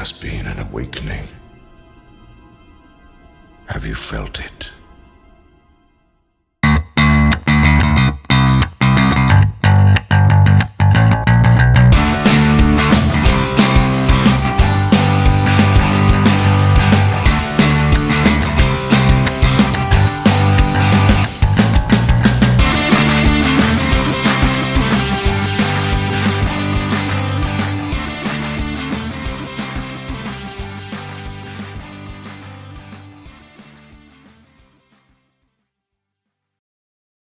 has been an awakening. Have you felt it?